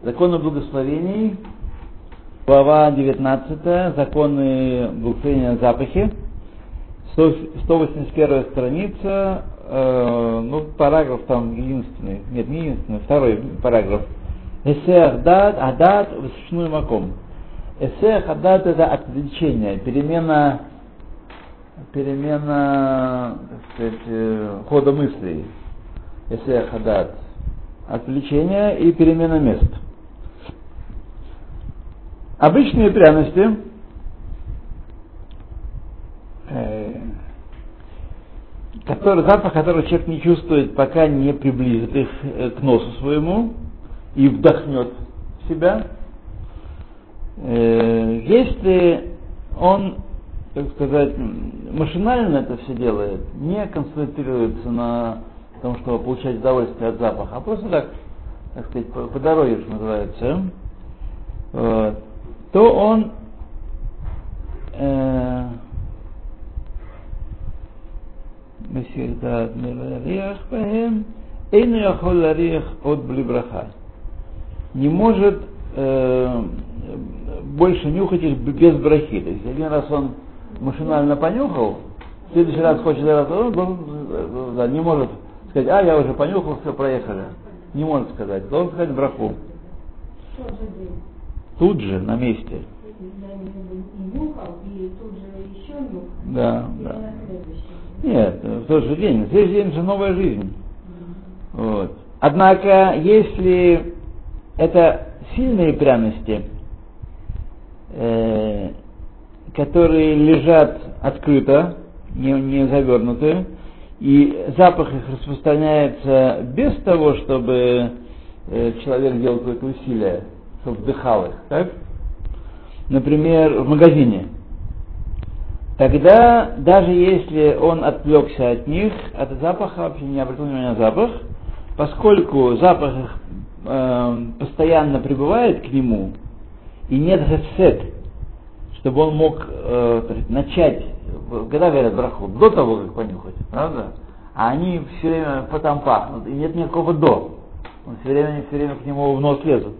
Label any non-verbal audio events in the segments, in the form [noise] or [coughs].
Законы благословений, глава 19, законы благословения на запахе, 181 страница, э, ну, параграф там единственный, нет, не единственный, второй параграф. Эсех дат, адат, высушной маком. Эсех адат это отвлечение, перемена, перемена, так сказать, э, хода мыслей. Эсех адат. Отвлечение и перемена мест. Обычные пряности, э, который, запах, который человек не чувствует, пока не приблизит их э, к носу своему и вдохнет в себя. Э, если он, так сказать, машинально это все делает, не концентрируется на том, чтобы получать удовольствие от запаха, а просто так, так сказать, по, по дороге, что называется, вот, то он э, Мессирдат Мевалиях Пахем Эйн Яхол Ариях от Блибраха не может э, больше нюхать их без брахи. То есть один раз он машинально понюхал, в следующий раз хочет раз, он, да, не может сказать, а я уже понюхал, все, проехали. Не может сказать, должен сказать браху. Тут же, на месте. Да, да. Нет, в тот же день. В следующий день же новая жизнь. Вот. Однако, если это сильные пряности, э, которые лежат открыто, не, не завернуты, и запах их распространяется без того, чтобы э, человек делал какое-то усилие, чтобы вдыхал их, так? Например, в магазине. Тогда, даже если он отвлекся от них, от запаха, вообще не обратил внимания на запах, поскольку запах их э, постоянно прибывает к нему, и нет хефсет, чтобы он мог э, начать, когда говорят браху, до того, как понюхать, правда? А они все время потом пахнут, и нет никакого до. Он все время, все время к нему в нос лезут.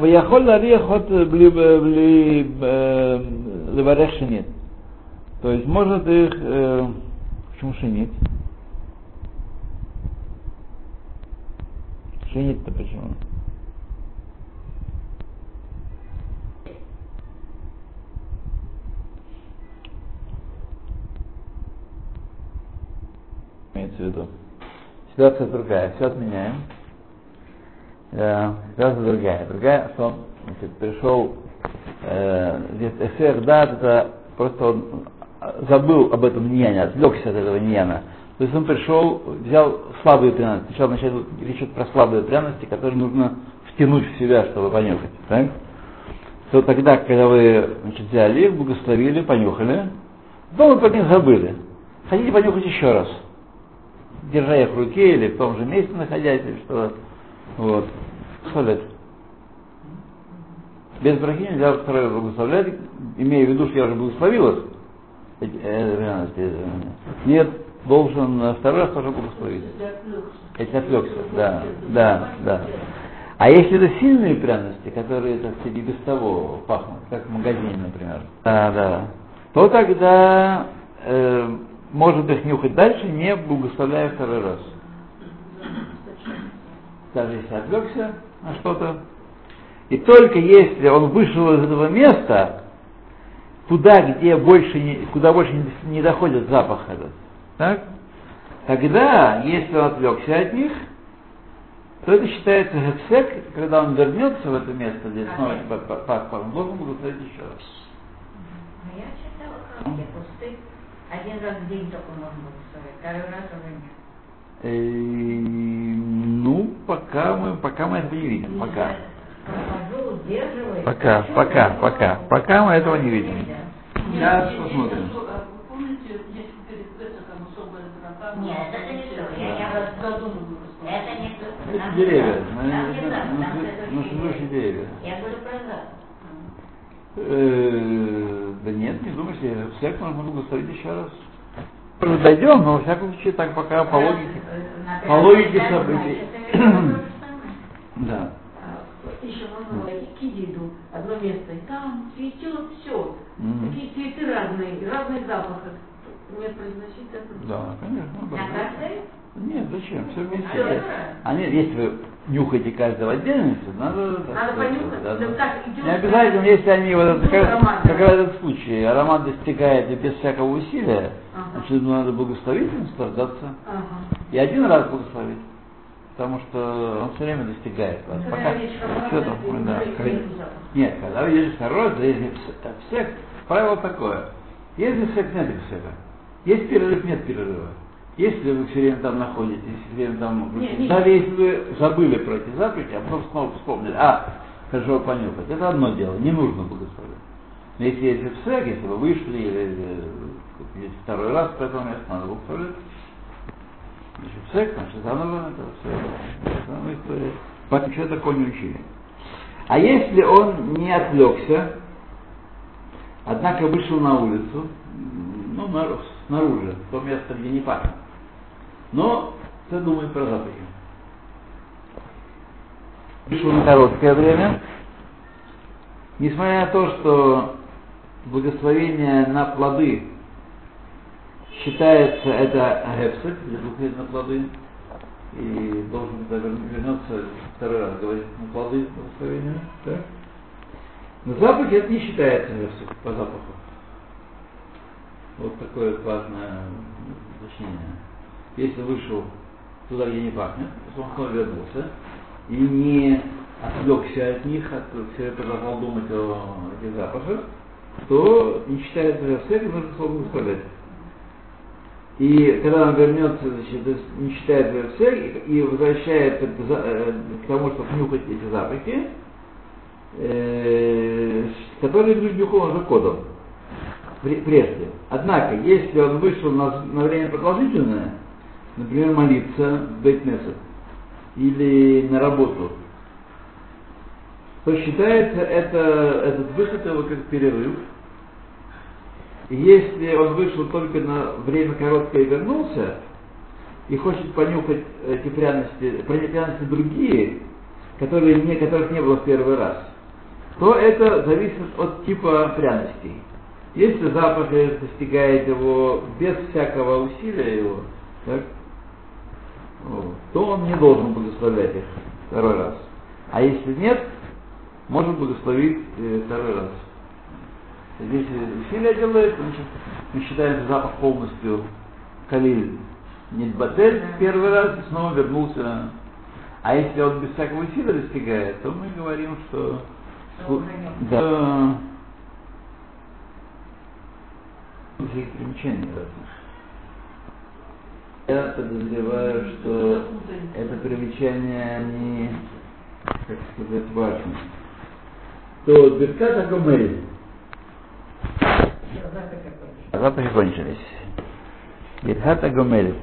ויכול להריח עוד בלי, בלי לברך שנית. То есть может их, э, почему шинит? Шинит-то почему? Имеется в виду. Ситуация другая. Все отменяем. Да, ситуация другая. Другая, что значит, пришел, э, эфир дат, это просто он забыл об этом нияне, отвлекся от этого нияна. То есть он пришел, взял слабые пряности. Сначала начать речь про слабые пряности, которые нужно втянуть в себя, чтобы понюхать. Так? То тогда, когда вы значит, взяли их, благословили, понюхали, вы про них забыли. Хотите понюхать еще раз. Держа их в руке или в том же месте находясь, или что вот. Благословлять. Без брахи нельзя благословлять, имея в виду, что я уже благословил их. Нет, должен второй раз тоже благословить. Если отвлекся, да, да, да. А если это сильные пряности, которые, так сказать, и без того пахнут, как в магазине, например, да, да, то тогда э, может их нюхать дальше, не благословляя второй раз даже если отвлекся на что-то. И только если он вышел из этого места, туда, где больше не, куда больше не, не доходит запах этот, так? тогда, если он отвлекся от них, то это считается гефсек, когда он вернется в это место, где снова пах, он должен благословить еще раз. А я читала храмки пусты. Один раз в день только можно благословить, второй раз уже нет. Э, ну, пока мы, пока мы этого не видим, пока. Пока, пока, пока, пока мы этого не видим. Сейчас посмотрим. Это деревья, не на, надо. Нам не на, надо. на, Нам на, это на не следующие надо. деревья. Я говорю про да нет, не думайте, всяк можно благословить еще раз. Уже дойдем, но во всяком случае так пока по логике, Надо по логике событий. [clears throat] Да. А, Еще можно кидиду, одно место, и там цветет все. Такие цветы разные, разных запахов. Мне произносить это? Да, конечно. каждой? Нет, зачем? Все вместе. А нет, если вы нюхаете каждого надо... так Надо сказать, понюхать. да, Да так. Не обязательно, если они вот это, как, как в этот случай, аромат достигает и без всякого усилия. Значит, надо благословить и наслаждаться. Ага. И один раз благословить, потому что он все время достигает вас. Пока все там, да. Нет, когда вы второй раз, да, если вс- всех, правило такое. Если всех нет всех, есть перерыв, нет перерыва. Если вы все время там находитесь, все время там, Не, не. даже если вы забыли про эти заповеди, а потом снова вспомнили, а, хорошо понюхать, это одно дело, не нужно благословить. Но если есть всех, если вы вышли или, или второй раз по этому месту, надо благословить. Значит, всех, значит, заново это все, заново история. Пока еще такое не учили. А если он не отвлекся, однако вышел на улицу, ну, на- снаружи, в то место, где не пахнет, но кто думает про запахи? Вышел на короткое время, несмотря на то, что благословение на плоды считается это благословение на плоды, и должен когда вер- вернется второй раз говорить на плоды благословения. Так? Но запах это не считается агепсик по запаху. Вот такое важное уточнение. Если вышел туда, где не пахнет, то он снова вернулся и не отвлекся от них, от все продолжал думать о этих запахах, то не считается агепсик, и нужно слово благословлять. И когда он вернется, значит, не считает версек и, и возвращается к, э, к тому, чтобы нюхать эти запахи, э, которые были духовным кодом пре- прежде. Однако, если он вышел на, на время продолжительное, например, молиться в Бейтнесет или на работу, то считается это, этот выход его как перерыв, Если он вышел только на время короткое и вернулся, и хочет понюхать эти пряности, пряности другие, которые не, которых не было в первый раз, то это зависит от типа пряностей. Если запах достигает его без всякого усилия его, так, вот, то он не должен благословлять их второй раз. А если нет, может благословить э, второй раз. Если усилия делает, мы считаем что запах полностью калиль нет батель первый раз и снова вернулся. А если он без всякого усилия достигает, то мы говорим, что да. Есть примечания разных. Я подозреваю, что это примечание не, как сказать, важно. То Беркат Агомель. Какой. Запахи кончились. Беркат Агомель.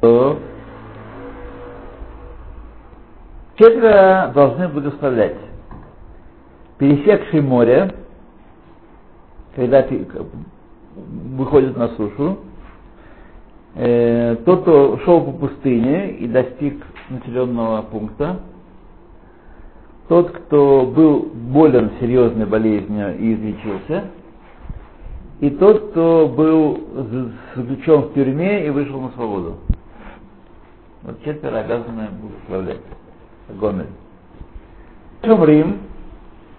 То четверо должны благословлять. Пересекший море, когда ты выходит на сушу, э, тот, кто шел по пустыне и достиг населенного пункта, тот, кто был болен серьезной болезнью и излечился, и тот, кто был заключен в тюрьме и вышел на свободу. Вот четверо обязаны благословлять. Гомель. Шумрим,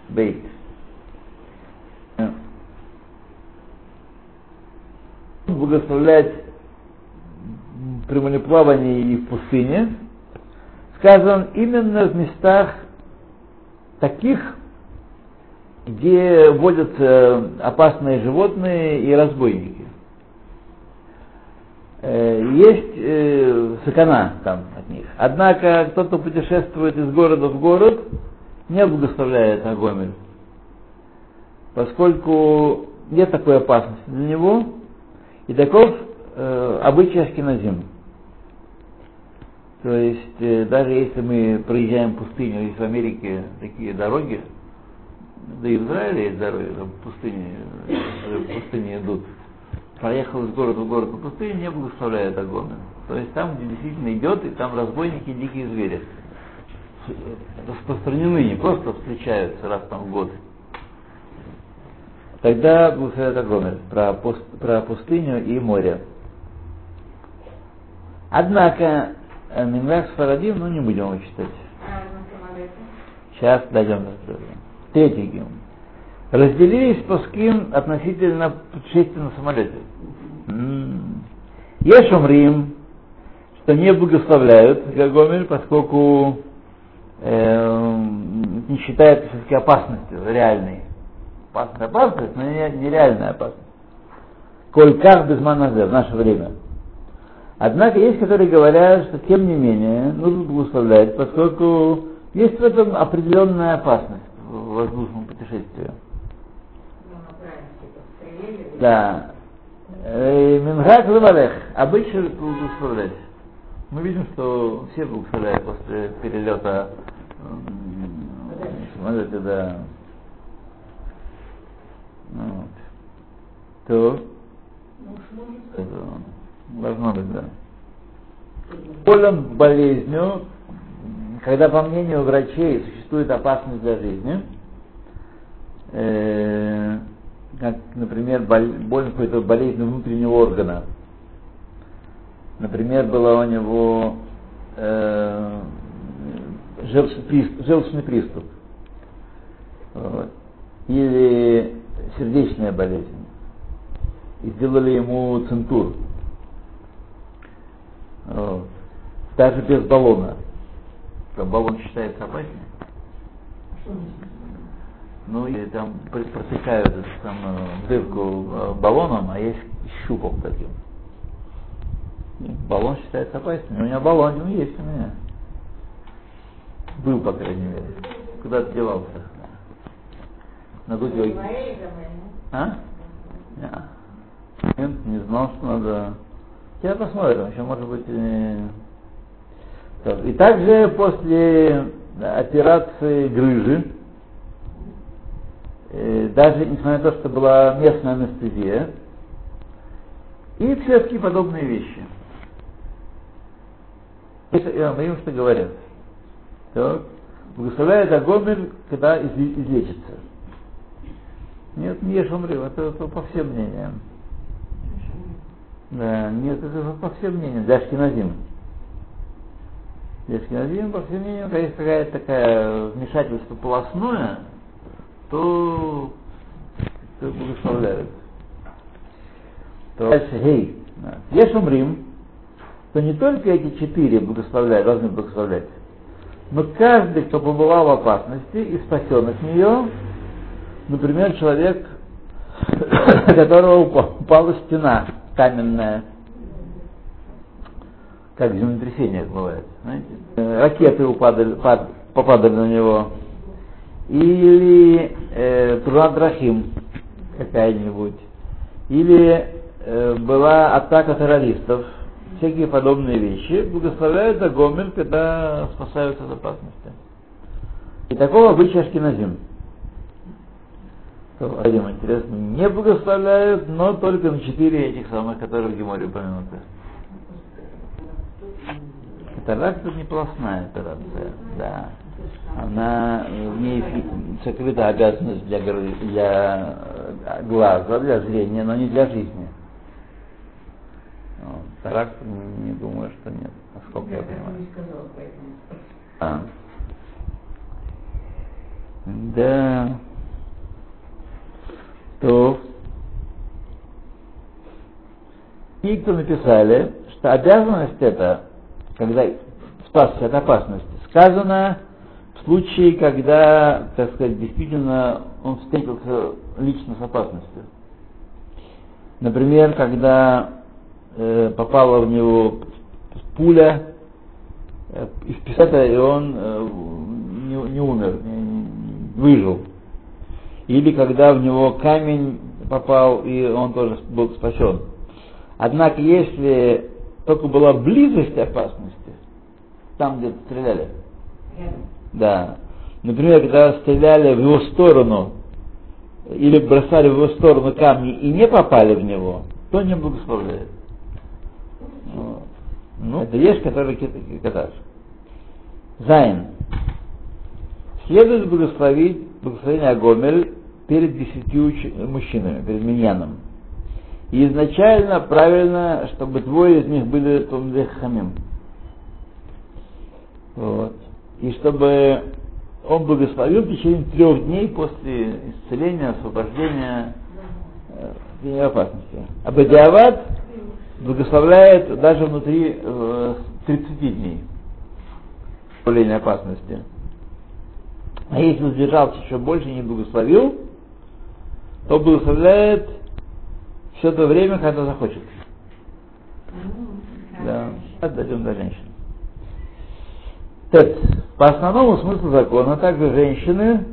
бейт. Благословлять при мореплавании и в пустыне сказан именно в местах таких, где водятся опасные животные и разбойники. Э, Есть э, сакана там от них. Однако тот, кто путешествует из города в город, не благословляет Агомель, поскольку нет такой опасности для него, и таков э, обычай Ашкеназим. То есть, э, даже если мы проезжаем пустыню, есть в Америке такие дороги, да и в Израиле есть дороги, там пустыни, э, в пустыне идут, проехал из города в город по пустыне, не благословляет Агомен. То есть там, где действительно идет, и там разбойники дикие звери распространены, не просто встречаются раз там в год. Тогда благословляет Агомен про, пуст, про пустыню и море. Однако, э, Минрах Фарадим, ну не будем его читать. Сейчас дойдем до этого. Третий гимн. Разделились пуским относительно путешествия на самолете. М. Есть умрим, что не благословляют Гагомель, поскольку э, не считают все-таки опасностью реальной. Опасная опасность, но не- нереальная опасность. Коль как без маназе в наше время. Однако есть, которые говорят, что тем не менее нужно благословлять, поскольку есть в этом определенная опасность в воздушном путешествии. Ну. Да. Э, Мингак Левалех. Обычно благословлять. Мы видим, что все благословляют после перелета самолета, да. Ну Вот. То это должно быть, да. Болен болезнью, когда, по мнению врачей, существует опасность для жизни, э, как, например, боль, какой-то болезнью внутреннего органа. Например, была у него э, желчный, приступ. Или сердечная болезнь. И сделали ему центур. Вот. Даже без баллона. Баллон считается опаснее? Ну и там пр- протыкают самую дырку э, баллоном, а есть щупом таким. Баллон считается опасным. У меня баллон ну, есть у меня. Был, по крайней мере. Куда ты девался? Мной, ну? А? Не. Нет, не знал, что надо. Сейчас посмотрим, еще может быть. э. И также после операции грыжи, э, даже несмотря на то, что была местная анестезия, и все-таки подобные вещи. Я вам говорю, что говорят. Так. Благословляет Агомель, когда изле- излечится. Нет, не Шумрим, это, это по всем мнениям. Да, нет, это по всем мнениям, для Ашкиназим. Для Ашкиназим, по всем мнениям, когда есть какая-то такая вмешательство полостное, то, то благословляют. То дальше, гей. Есть умрим, то не только эти четыре благословляют, должны благословлять, но каждый, кто побывал в опасности и спасен от нее, например, человек, [coughs] которого упа- упала стена каменная, как землетрясение бывает, знаете, Э, ракеты упадали, пад- попадали на него, или э, Трунадрахим какая-нибудь, или э, была атака террористов, всякие подобные вещи, благословляют за Гомель, когда спасаются от опасности. И такого обычая Ашкиназим. Вадим, интересно, не благословляют, но только на четыре этих самых, которые в Геморе упомянуты. Катаракта не полостная операция, да. Она в ней сокрыта обязанность для, для э, глаза, для зрения, но не для жизни. Вот. Катаракта не думаю, что нет, насколько я Я понимаю. не сказала. А. Да. То. И кто написали, что обязанность эта, когда спасся от опасности, сказано в случае, когда, так сказать, действительно он встретился лично с опасностью. Например, когда э, попала в него пуля э, из пистолета, [laughs] и он э, не, не умер, не- не- выжил. Или когда в него камень попал, и он тоже был спасен. Однако, если только была близость опасности, там, где стреляли, да. Например, когда стреляли в его сторону или бросали в его сторону камни и не попали в него, то не благословляет. Ну, это ешь, который каташ. Зайн. Следует благословить благословение Агомель перед десятью мужчинами, перед миньяном. И изначально правильно, чтобы двое из них были Томдех Хамим. Вот. И чтобы он благословил в течение трех дней после исцеления, освобождения э, опасности. А Бадиават благословляет даже внутри э, 30 дней явления опасности. А если он сдержался еще больше и не благословил, то благословляет все то время, когда захочет. Да, отдадим до женщин. Так, по основному смыслу закона также женщины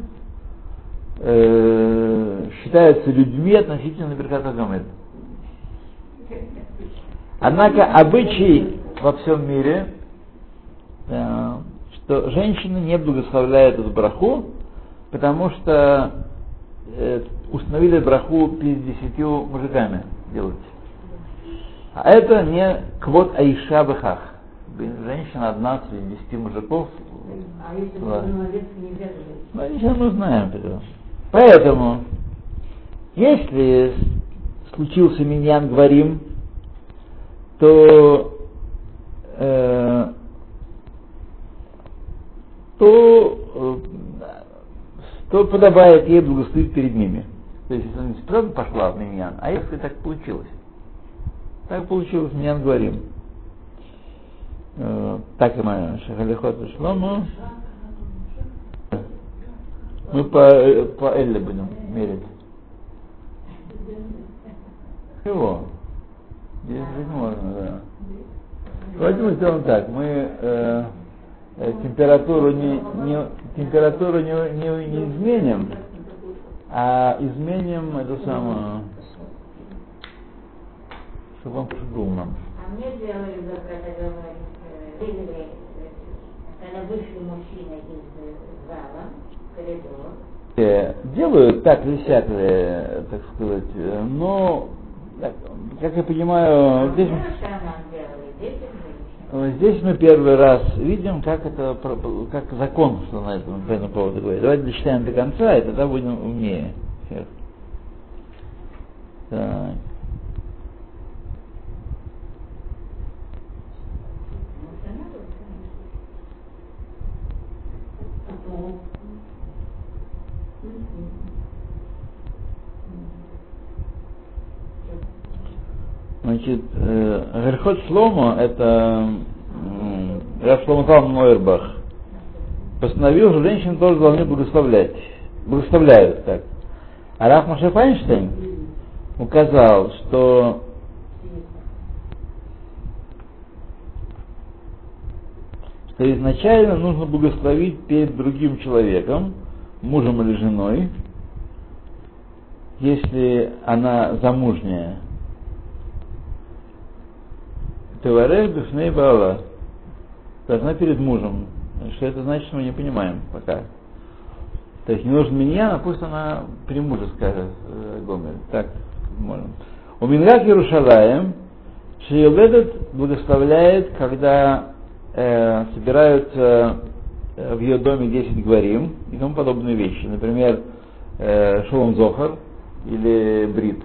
э, считаются людьми относительно Берката Гамед. Однако обычай во всем мире, э, что женщины не благословляют эту браху, потому что э, установили браху перед десятью мужиками делать. А это не квот Аиша Бехах. Женщина одна среди десяти мужиков. А если Да. Ну, ничего мы знаем это. Поэтому, если случился миньян, говорим, то, э, то, э, то подобает ей благословить перед ними. То есть, она не правда пошла в миньян, а если так получилось. Так получилось, миньян говорим. Э, так и мы, Шахалихот Шлому. Мы по, э, по Элле будем мерить. Чего? Здесь жить можно, да. Давайте мы сделаем так. Мы э, э, температуру не, не температуру не, не, не изменим, а изменим эту самую, чтобы он пришел нам. А мне делали, когда говорит, э, э, когда вышли мужчины из э, зала, в коридор, Э, делают так э, так сказать, но, как я понимаю, здесь, здесь мы первый раз видим, как это, как закон, что на этом, по этому поводу говорит. Давайте дочитаем до конца, и тогда будем умнее. Так. Может, она тут, Значит, э, Герхот Шломо, это Рав Шломо Талман Нойербах, постановил, что женщины тоже должны благословлять. Благословляют так. А Раф Маше Файнштейн указал, что что изначально нужно благословить перед другим человеком, мужем или женой, если она замужняя. Теварех Бифней Баала должна перед мужем. Что это значит, мы не понимаем пока. То есть не нужен меня, а пусть она при муже скажет э, Гомель. Так можем. У Мингак Иерушалаем Шиеледет благословляет, когда э, собираются э, в ее доме 10 гварим и тому подобные вещи. Например, э, Шолом Зохар или Брит,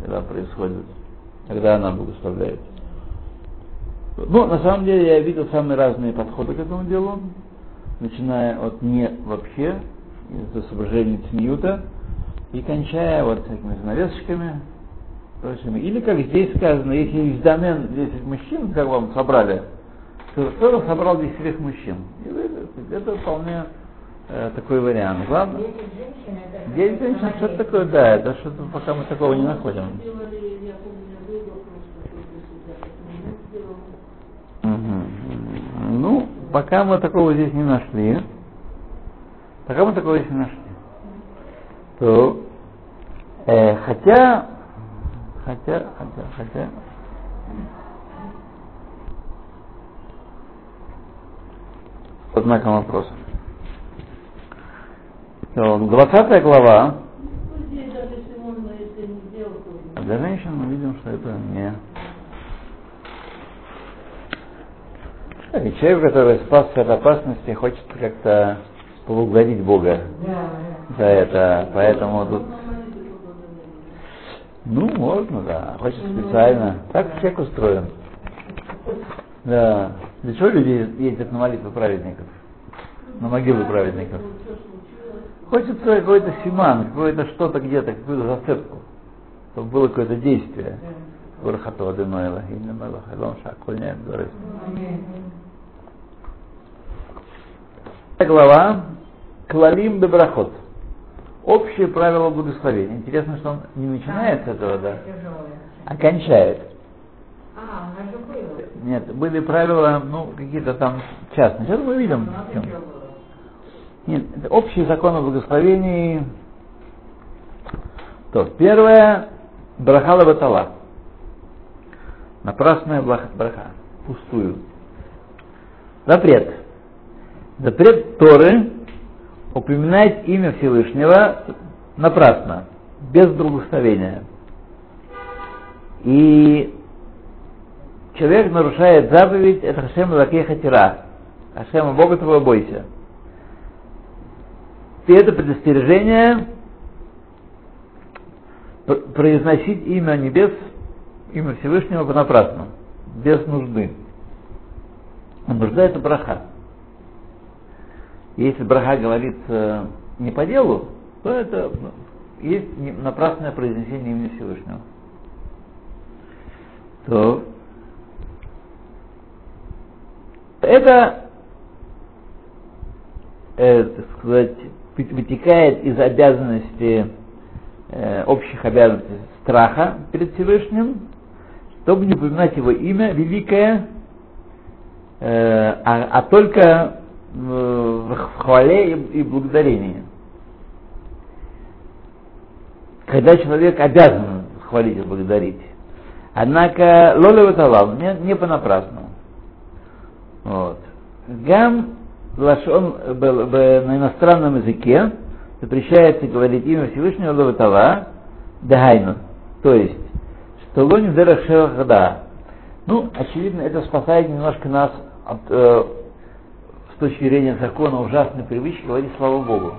когда происходит, когда она благословляет. Ну, на самом деле я видел самые разные подходы к этому делу, начиная от не вообще, из соображений Цниюта, и кончая вот такими занавесочками, прочими. Или, как здесь сказано, если есть домен 10 мужчин, как вам собрали, то кто собрал 10 мужчин. И вы- это вполне э, такой вариант. Главное, Дети женщины, это 9 женщин, что-то такое, да, это что-то пока мы такого не находим. Делали, я помню, был вопрос, какой сюда, это не сделал. Мгм. Ну, пока мы такого здесь не нашли, пока мы такого здесь не нашли, то э, хотя, хотя, хотя, хотя, под знаком вопроса. То 20 глава, Ну, то Для женщин мы видим, что это не... И человек, который спасся от опасности, хочет как-то поблагодарить Бога за это. Поэтому тут... Ну, можно, да. Хочет специально. Так человек устроен. Да. Для чего люди ездят на молитвы праведников? На могилы праведников? Хочется какой-то симан, какое-то что-то где-то, какую-то зацепку, чтобы было какое-то действие. Урхату Аденоэла, Иннамэла, Хайлон Шак, Кульняем, говорит. Глава Клалим Бебрахот. Общее правило благословения. Интересно, что он не начинает с этого, да, а кончает. А, было. Нет, были правила, ну, какие-то там частные. Сейчас мы видим. чем. Нет, это общие законы благословений. То, первое, брахала батала. Напрасная браха. Пустую. Запрет. Запрет Торы упоминать имя Всевышнего напрасно, без благословения. И человек нарушает заповедь это Хашем Лакеха Тира. Хашема Бога твоего бойся. И это предостережение пр- произносить имя небес, имя Всевышнего понапрасну, без нужды. Нужда это браха. Если браха говорится не по делу, то это ну, есть напрасное произнесение имени Всевышнего. То это, э, так сказать, вы- вытекает из обязанности, э, общих обязанностей страха перед Всевышним, чтобы не упоминать его имя великое, э, а, а только э, в хвале и, благодарении. Когда человек обязан хвалить и благодарить. Однако лоля ваталал, не, не понапрасну. Вот. Гам лашон на иностранном языке запрещается говорить имя Всевышнего Лаватала Дагайну. То есть, что лоним дерахшевахада. Ну, очевидно, это спасает немножко нас от, э, с точки зрения закона ужасной привычки говорить слава Богу.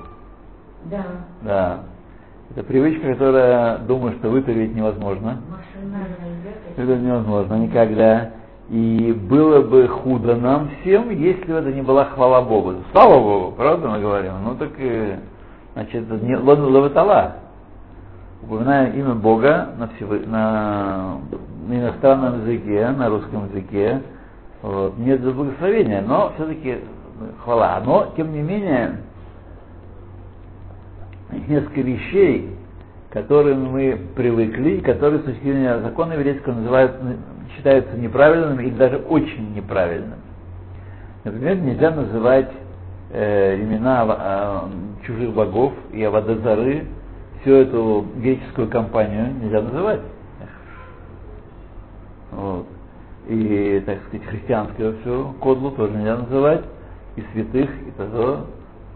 Да, Да. Это привычка, которая думаю, что выправить невозможно. Это невозможно никогда. И было бы худо нам всем, если бы это не была хвала Богу. Слава Богу, правда мы говорим? Ну так, и, значит, не лон лаватала. Упоминаем имя Бога на, всево- на, иностранном языке, на русском языке. Вот. Нет благословения, но все-таки хвала. Но, тем не менее, несколько вещей, к которым мы привыкли, которые с точки зрения закона еврейского называют, считаются неправильными или даже очень неправильными. Например, нельзя называть э, имена э, чужих богов и Авадазары, всю эту греческую компанию нельзя называть. Вот. И, так сказать, христианскую всю кодлу тоже нельзя называть, и святых, и того.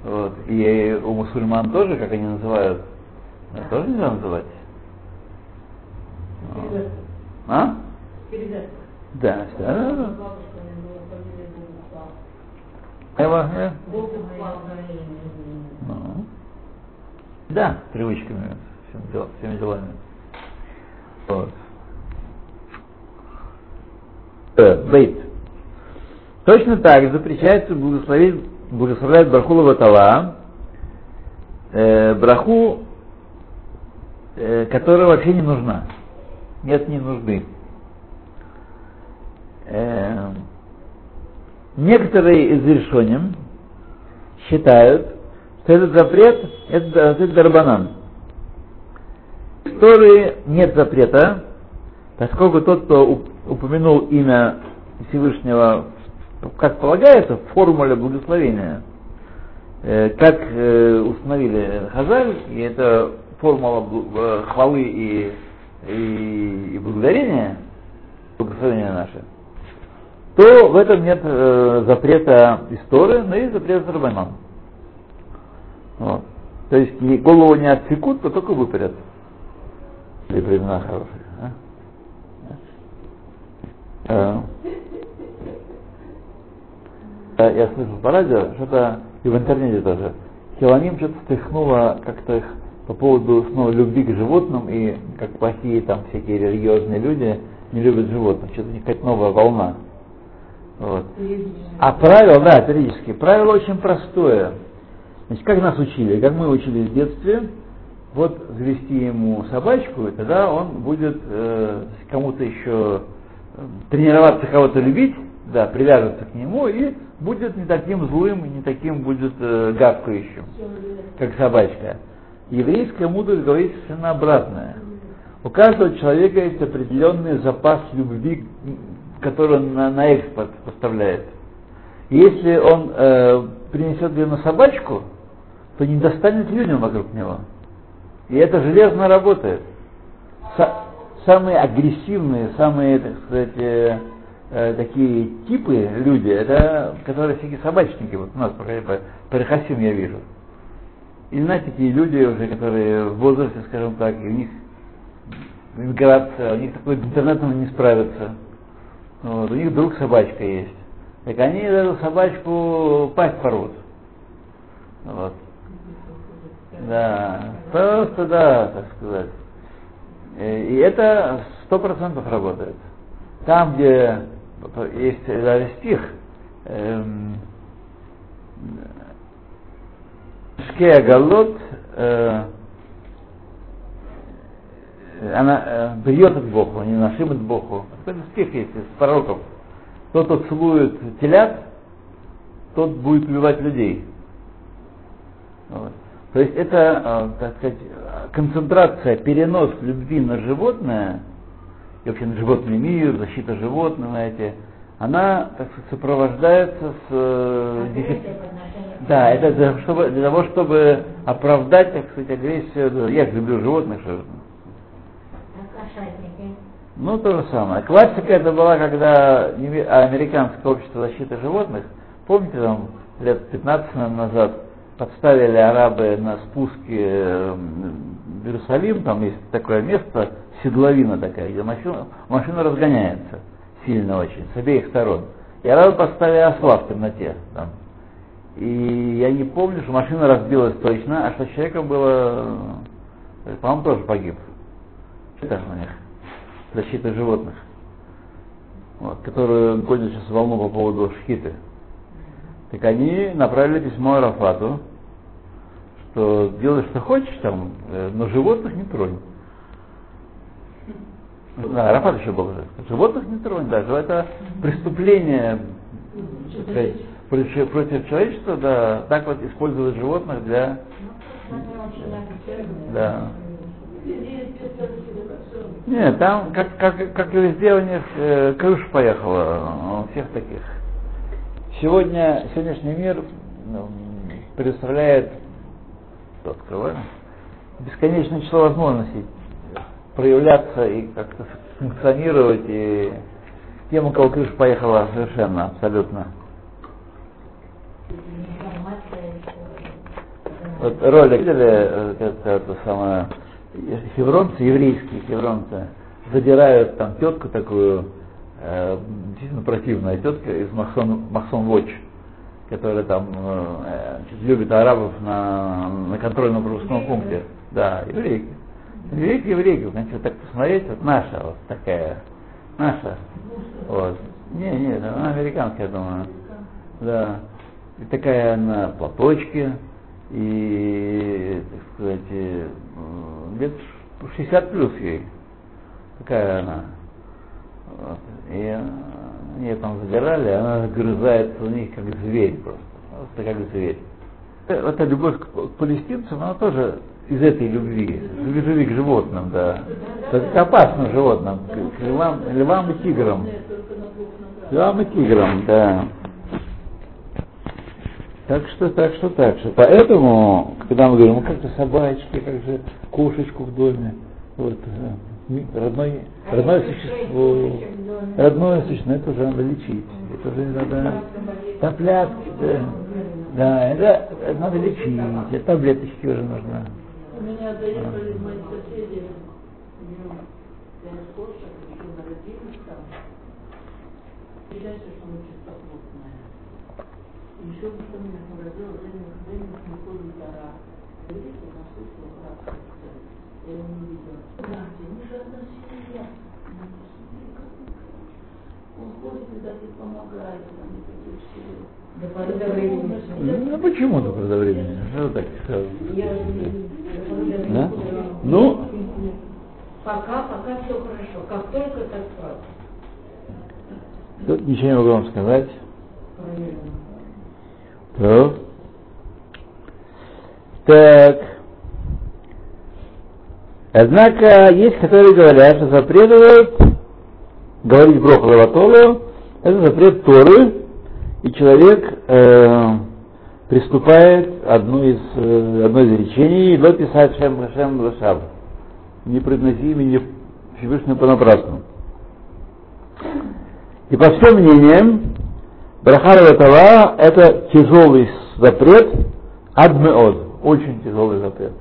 Вот. И у мусульман тоже, как они называют, это тоже нельзя называть. Вот. А? Да, да, да, да. Эва, э? Богуслав. Ну. Да, привычками, всем дел- всеми делами. Вот. Э, Бейт. Точно так запрещается благословить, благословлять Браху Ватала, э, браху, э, которая вообще не нужна. Нет ни нужды. Э, некоторые из решением считают, что этот запрет это, это дарбанан. В Торы нет запрета, поскольку тот, кто уп- упомянул имя Всевышнего, как полагается, в формуле благословения, э, как э, установили Хазаль, и это формула э, хвалы и, и, и благодарения, благословения наше, то в этом нет э, запрета истории, но есть запрет Рабанан. Вот. То есть голову не отсекут, то только выпарят. Или времена хорошие. А? А. Э, Я слышал по радио, что-то и в интернете тоже. Хилоним что-то стряхнуло как-то их по поводу снова любви к животным и как плохие там всякие религиозные люди не любят животных. Что-то у них какая-то новая волна. Вот. А правило, да, периодически. Правило очень простое. Значит, как нас учили, как мы учили в детстве, вот завести ему собачку, и тогда он будет э, кому-то еще э, тренироваться кого-то любить, да, привяжется к нему и будет не таким злым, не таким будет э, гавкающим, как собачка. Еврейская мудрость говорит совершенно обратное. У каждого человека есть определенный запас любви, который он на, на экспорт поставляет. Если он э, принесет ее на собачку, то не достанет людям вокруг него. И это железно работает. Са- самые агрессивные, самые, так сказать, э, э, такие типы люди, это которые всякие собачники, вот у нас по, по, по Рехасим я вижу. И знаете, такие люди уже, которые в возрасте, скажем так, и у них миграция, у них такой интернетом не справятся. Вот, у них вдруг собачка есть. Так они эту собачку пасть порвут. Вот. Да, просто да, так сказать. И это сто процентов работает. Там, где есть даже стих, эм, Шкея Галот, э, она э, бьет от Богу, не нашимет Богу. Это стих есть из пророков. Тот, кто целует телят, тот будет убивать людей. Вот. То есть это, э, так сказать, концентрация, перенос любви на животное, и вообще на животный мир, защита животных, знаете, она, так сказать, сопровождается с э, дефицитом. Да, это для, чтобы, для того, чтобы оправдать, так сказать, агрессию. Я люблю животных, что ну, то же самое. Классика это была, когда американское общество защиты животных, помните, там лет 15 назад подставили арабы на спуске в Иерусалим, там есть такое место, седловина такая, где машина, машина разгоняется сильно очень, с обеих сторон. И арабы поставили осла в темноте. Там. И я не помню, что машина разбилась точно, а что человека было, по-моему, тоже погиб. Это у них защита животных, вот, которую гонят сейчас волну по поводу шхиты. Так они направили письмо Арафату, что делай, что хочешь там, но животных не тронь. Да, Арафат еще был же. Животных не тронь, да, это преступление сказать, против, человечества, да, так вот использовать животных для... Да. Нет, там, как, как, как и везде у них, э, крыша поехала, у всех таких. Сегодня, сегодняшний мир ну, предоставляет, что открываем, бесконечное число возможностей проявляться и как-то функционировать, и тем, у кого крыша поехала совершенно, абсолютно. Вот ролик видели, это, это самое, хевронцы, еврейские хевронцы, задирают там тетку такую, э, действительно противная тетка из Махсон, Махсон Watch, которая там э, любит арабов на, на контрольном пропускном пункте. Да, еврейки. Еврейки, еврейки, значит, так посмотреть, вот наша вот такая, наша. Вот. Не, не, она американская, я думаю. Да. И такая на платочке, и, так сказать, лет 60 плюс ей. Такая она. Вот. И они там загорали, она грызается у них как зверь просто. Просто как зверь. Эта любовь к палестинцам, она тоже из этой любви, любви к животным, да. К опасным животным, к львам, львам и тиграм. Львам и тиграм, да. Так что, так что, так что. Поэтому, когда мы говорим, ну как же собачки, как же кошечку в доме, вот, родной, родное существо, родное существо, это уже надо лечить, это уже надо, таблетки, да, да, это, надо лечить, таблеточки уже нужно. Меня доехали мои соседи, пять кошек, еще народились там. Считается, что мы чистоплотная. Еще что меня поразило, Ленин Николу Тара. Видите, на слышал цель. Я его не видела. Братья, мы же одна семья. Ну, Он ходит и даже помогает нам, и такие все. До поры до времени. Ну почему до поры до времени? Что так Да? Ну, Пока, пока все хорошо. Как только так сразу. тут ничего не могу вам сказать. Проверено. Так. Так. Однако есть, которые говорят, что запретуют говорить броху лаватолу, это запрет Торы, и человек э, приступает одну из, э, одно из речений, ло писать шем шем лошав. Не произноси имени Всевышнего понапрасну. И по всем мнениям, Брахара Ватала это тяжелый запрет, адмеод, очень тяжелый запрет.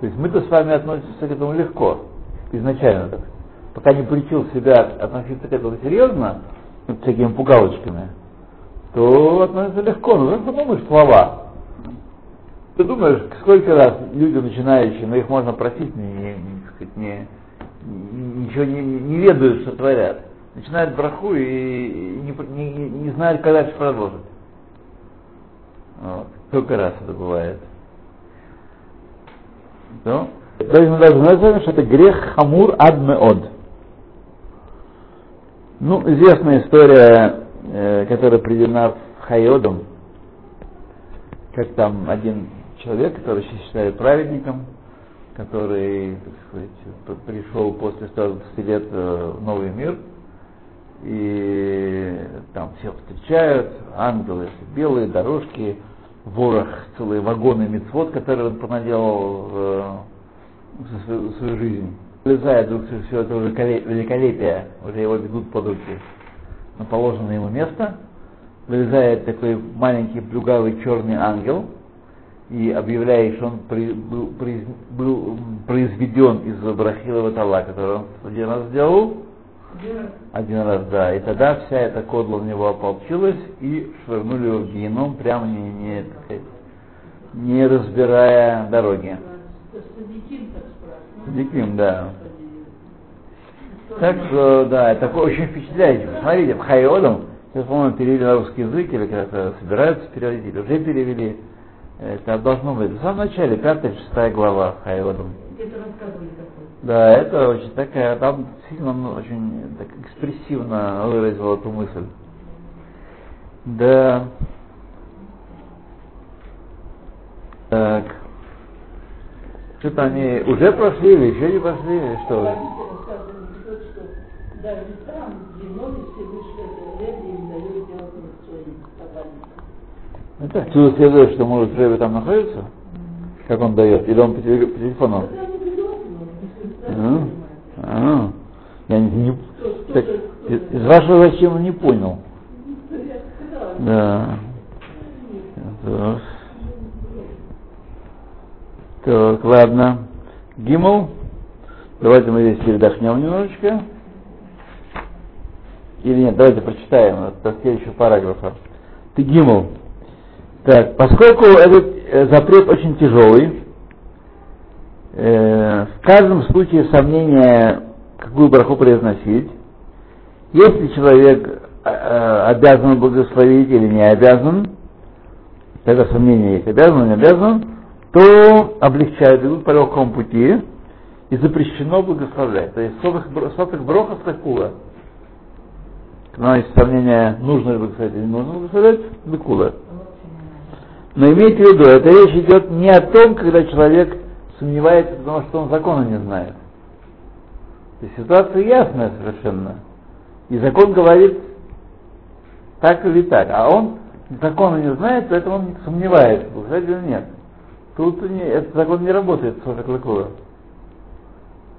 То есть мы-то с вами относимся к этому легко, изначально так. Пока не приучил себя относиться к этому серьезно, вот всякими пугалочками, то относится легко. Ну, как подумаешь, слова. Ты думаешь, сколько раз люди начинающие, но их можно просить, не, не, не, ничего не, не ведают, что творят. Начинают браху и, не, не- не знают, когда дальше продолжить. Вот. Сколько раз это бывает. То, то есть мы должны знать, что это грех хамур адмеод. Ну, известная история, э, которая приведена в Хайодом, как там один человек, который считают праведником, который, так сказать, пришел после 120 лет в новый мир, и там всех встречают, ангелы, белые дорожки, ворох, целые вагоны мецвод, которые он понаделал э, за свою, свою жизнь. Влезает вдруг все это уже коле- великолепие, уже его ведут под руки на положенное ему место, вылезает такой маленький плюгавый черный ангел и объявляет, что он при- был, произ- был, произведен из Брахилова Тала, который он один раз сделал, один раз, да, и тогда вся эта кодла в него ополчилась и швырнули его в геном, прямо не, не, не разбирая дороги. Садиким, да. Так что, да, это такое очень впечатляюще. Посмотрите, в Хайодом, сейчас, по-моему, перевели на русский язык, или как-то собираются переводить, или уже перевели. Это должно быть в самом начале, пятая, шестая глава Хайодом. Где-то рассказывали такое. Да, это очень такая, там сильно ну, очень так экспрессивно выразил эту мысль. Да. Так. Что-то они уже прошли или еще не прошли, или что? Даже там, где ноги все вышли Рэби, им дают делать товарищем. Это отсюда следует, что может Рэбе там находится? Как он дает? Или он по, теле- по телефону? А, а, я не, не- так, из, вашего зачем не понял. Сказала, Да. Так. Так, ладно. Гимл. Давайте мы здесь передохнем немножечко. Или нет, давайте прочитаем до следующего параграфа. Ты Гимл. Так, поскольку этот э, запрет очень тяжелый, э, в каждом случае сомнения, какую браху произносить, если человек э, э, обязан благословить или не обязан, тогда сомнение есть, обязан не обязан, то облегчают, идут по легкому пути, и запрещено благословлять. То есть сотых брохов такула. Когда есть сомнение, нужно ли благословлять или не нужно благословлять, бекула. Но имейте в виду, эта речь идет не о том, когда человек сомневается, потому что он закона не знает. То ситуация ясная совершенно. И закон говорит так или так. А он закона не знает, поэтому он сомневается, благословить или нет. Тут не, этот закон не работает с Клыкова.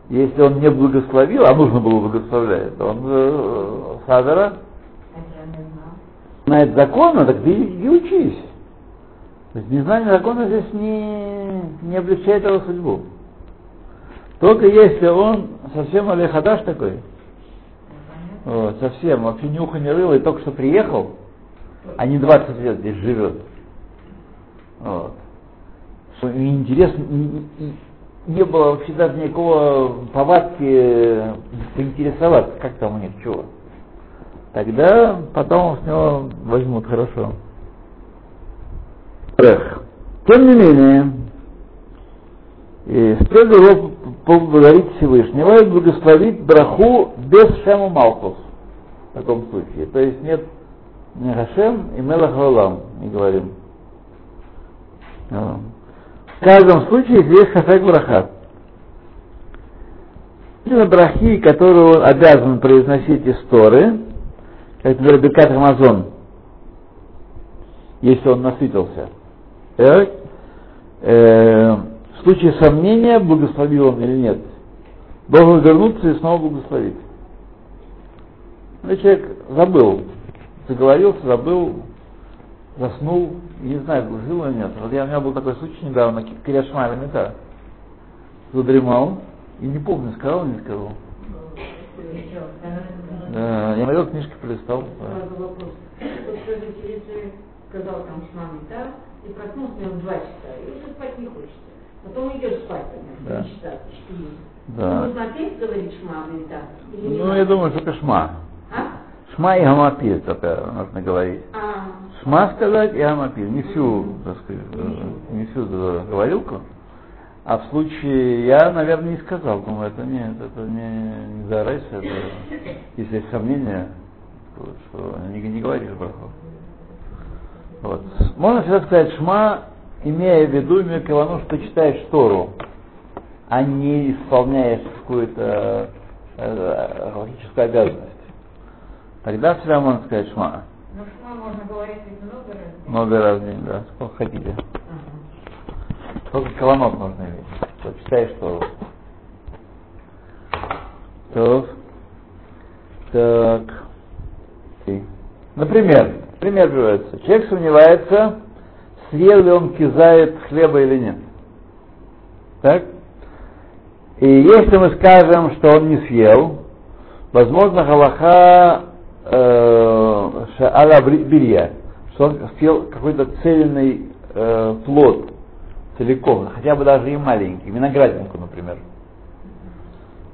Если он не благословил, а нужно было благословлять, он э, А знал. знает закона, так ты и учись. То есть незнание закона здесь не, не облегчает его судьбу. Только если он совсем алехадаш такой, вот, совсем, вообще ни уха не рыло, и только что приехал, а не 20 лет здесь живет. Вот. Интересно, не было вообще даже никакого повадки поинтересоваться, как там у них чего. Тогда потом с него возьмут хорошо. Тем не менее, стоит его поблагодарить Всевышнего и благословить браху без Шему Малкус. В таком случае. То есть нет не Хашем и Мелах Олам, не говорим. В каждом случае здесь Хафек Браха. брахи, которую он обязан произносить из Торы, как, например, Бекат Амазон, если он насытился. Так? Э, в случае сомнения, благословил он или нет, должен вернуться и снова благословить. Ну, человек забыл, заговорился, забыл, заснул, не знаю, жил или нет. Вот я, у меня был такой случай недавно, Киряшма Элемента, задремал, и не помню, сказал или не сказал. Да, я мою книжки полистал. Если сказал там шмамита, и проснулся в два часа, и уже спать не хочется. Потом идешь спать, конечно, Да. не часа, четыре. Да. Нужно опять говорить? Или не Ну, я думаю, что это шма. А? Шма и гамапиль только нужно говорить. А, Шма сказать и гамапиль. Не всю, так сказать, э, не всю э, говорилку. А в случае, я, наверное, не сказал, думаю, это нет, это не, не зарайся, это, если есть сомнения, вот, что не, не говоришь браху. Вот. Можно всегда сказать шма, имея в виду, имея кавану, что ты читаешь Тору, а не исполняешь какую-то э, логическую обязанность. Тогда всегда можно сказать шма. Ну, шма можно говорить ведь много раз. Много раз в день, да, сколько хотите. Только каванот нужно иметь, что читаешь Тору. Так. Так. И, Например, пример приводится. Человек сомневается, съел ли он кизает хлеба или нет. Так? И если мы скажем, что он не съел, возможно, Галаха Шаала Бирья, что он съел какой-то цельный э, плод целиком, хотя бы даже и маленький, виноградинку, например.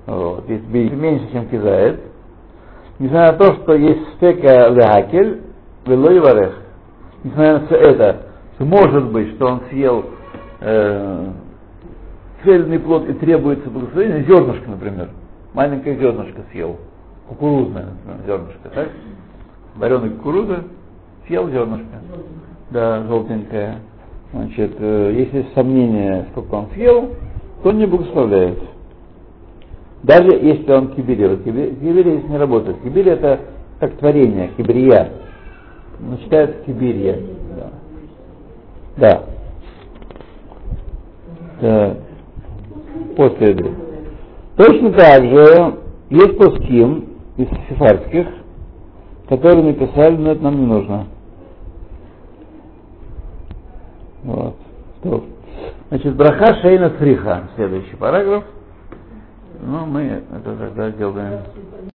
Вот, бирья меньше, чем кизает, несмотря на то, что есть стека лехакель, велой варех, несмотря на это, что может быть, что он съел э, цельный плод и требуется благословение, зернышко, например, маленькое зернышко съел, кукурузное, зернышко, так? Вареная кукуруза, съел зернышко, да, желтенькое. Значит, э, если есть сомнение, сколько он съел, то он не благословляет. Даже если он кибери, кибери здесь не работает. Кибери это как творение, кибрия. Но считается кибирия. Да. да. Так. После. Точно так же есть пуским из сефарских, которые написали, но это нам не нужно. Вот. Стоп. Значит, браха шейна цриха. Следующий параграф. Ну, мы это тогда делаем.